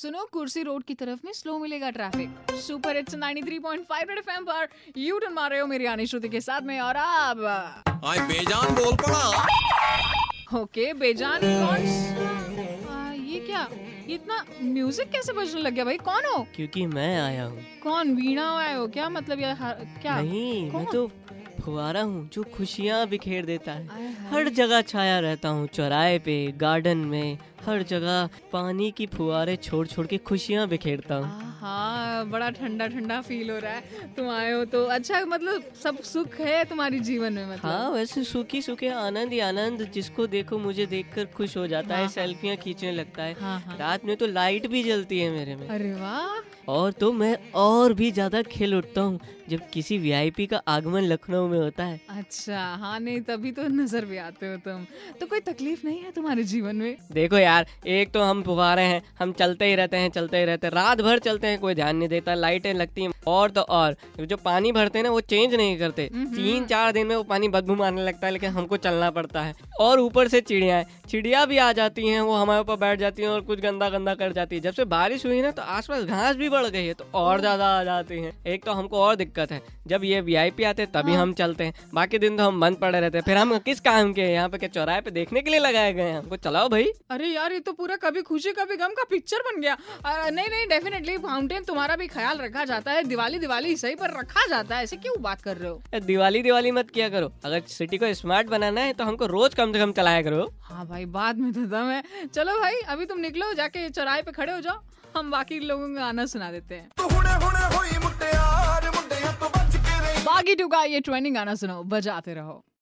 सुनो कुर्सी रोड की तरफ़ में स्लो मिलेगा traffic super it's 93.5 red FM पर यू टर्न मार रहे हो मेरी यानी श्रुति के साथ में और अब आय बेजान बोल पड़ा। ओके बेजान कौन? ये क्या? इतना म्यूज़िक कैसे बजने लग गया भाई? कौन हो? क्योंकि मैं आया हूँ। कौन? वीणा आए हो क्या? मतलब ये हर- क्या? नहीं मैं तो फुवारा हूँ जो खुशियाँ बिखेर देता है। हर जगह छाया रहता हूँ चौराहे पे गार्डन में। हर जगह पानी की फुहारे छोड़ छोड़ के खुशियाँ बिखेरता हूँ। हाँ बड़ा ठंडा ठंडा फील हो रहा है। तुम आए हो तो अच्छा मतलब सब सुख है तुम्हारी जीवन में मतलब? हाँ वैसे सूखी सूखे आनंद ही आनंद जिसको देखो मुझे देखकर खुश हो जाता हाँ, है हाँ। सेल्फियाँ खींचने लगता है। हाँ हाँ। रात में तो लाइट भी जलती है मेरे में। अरे वाह। और तो मैं और भी ज़्यादा खेल उठता हूँ जब किसी वीआईपी का आगमन लखनऊ में होता है। अच्छा हाँ नहीं तभी तो नज़र भी आते हो तुम। तो कोई तकलीफ़ नहीं है तुम्हारे जीवन में? देखो यार एक तो हम फुहारे हैं हम चलते ही रहते हैं चलते ही रहते हैं रात भर चलते हैं। कोई ध्यान नहीं देता लाइटें लगती हैं और तो और। जो पानी भरते हैं ना वो चेंज नहीं करते। तीन चार दिन में वो पानी बदबू मारने लगता है लेकिन हमको चलना पड़ता है। और ऊपर से चिड़िया चिड़िया भी आ जाती हैं वो हमारे ऊपर बैठ जाती हैं और कुछ गंदा गंदा कर जाती है। जब से बारिश हुई ना तो आसपास घास भी बढ़ गई है तो और ज़्यादा आ जाती हैं। एक तो हमको और दिक्कत है जब ये वीआईपी आते हैं तभी हाँ। हम चलते हैं। बाकी दिन तो हम बंद पड़े रहते हैं। फिर हम किस काम के यहाँ पे क्या चौराहे पे देखने के लिए लगाए गए हैं? हमको चलाओ भाई। अरे यार ये तो पूरा कभी खुशी कभी गम का पिक्चर बन गया। नहीं नहीं डेफिनेटली फाउंटेन तुम्हारा भी ख्याल रखा जाता है दिवाली दिवाली सही पर रखा जाता है। ऐसे क्यों बात कर रहे हो? दिवाली दिवाली मत किया करो। अगर सिटी को स्मार्ट बनाना है तो हमको रोज कम से कम चलाया करो। हाँ भाई बाद में तो दम है। चलो भाई अभी तुम निकलो जाके चौराहे पे खड़े हो जाओ। हम बाकी लोगों का गाना सुना देते हैं। तू हुने हुने होई मुटियार मुंडियाँ तो बागी टू का ये ट्रेनिंग गाना सुनो बजाते रहो।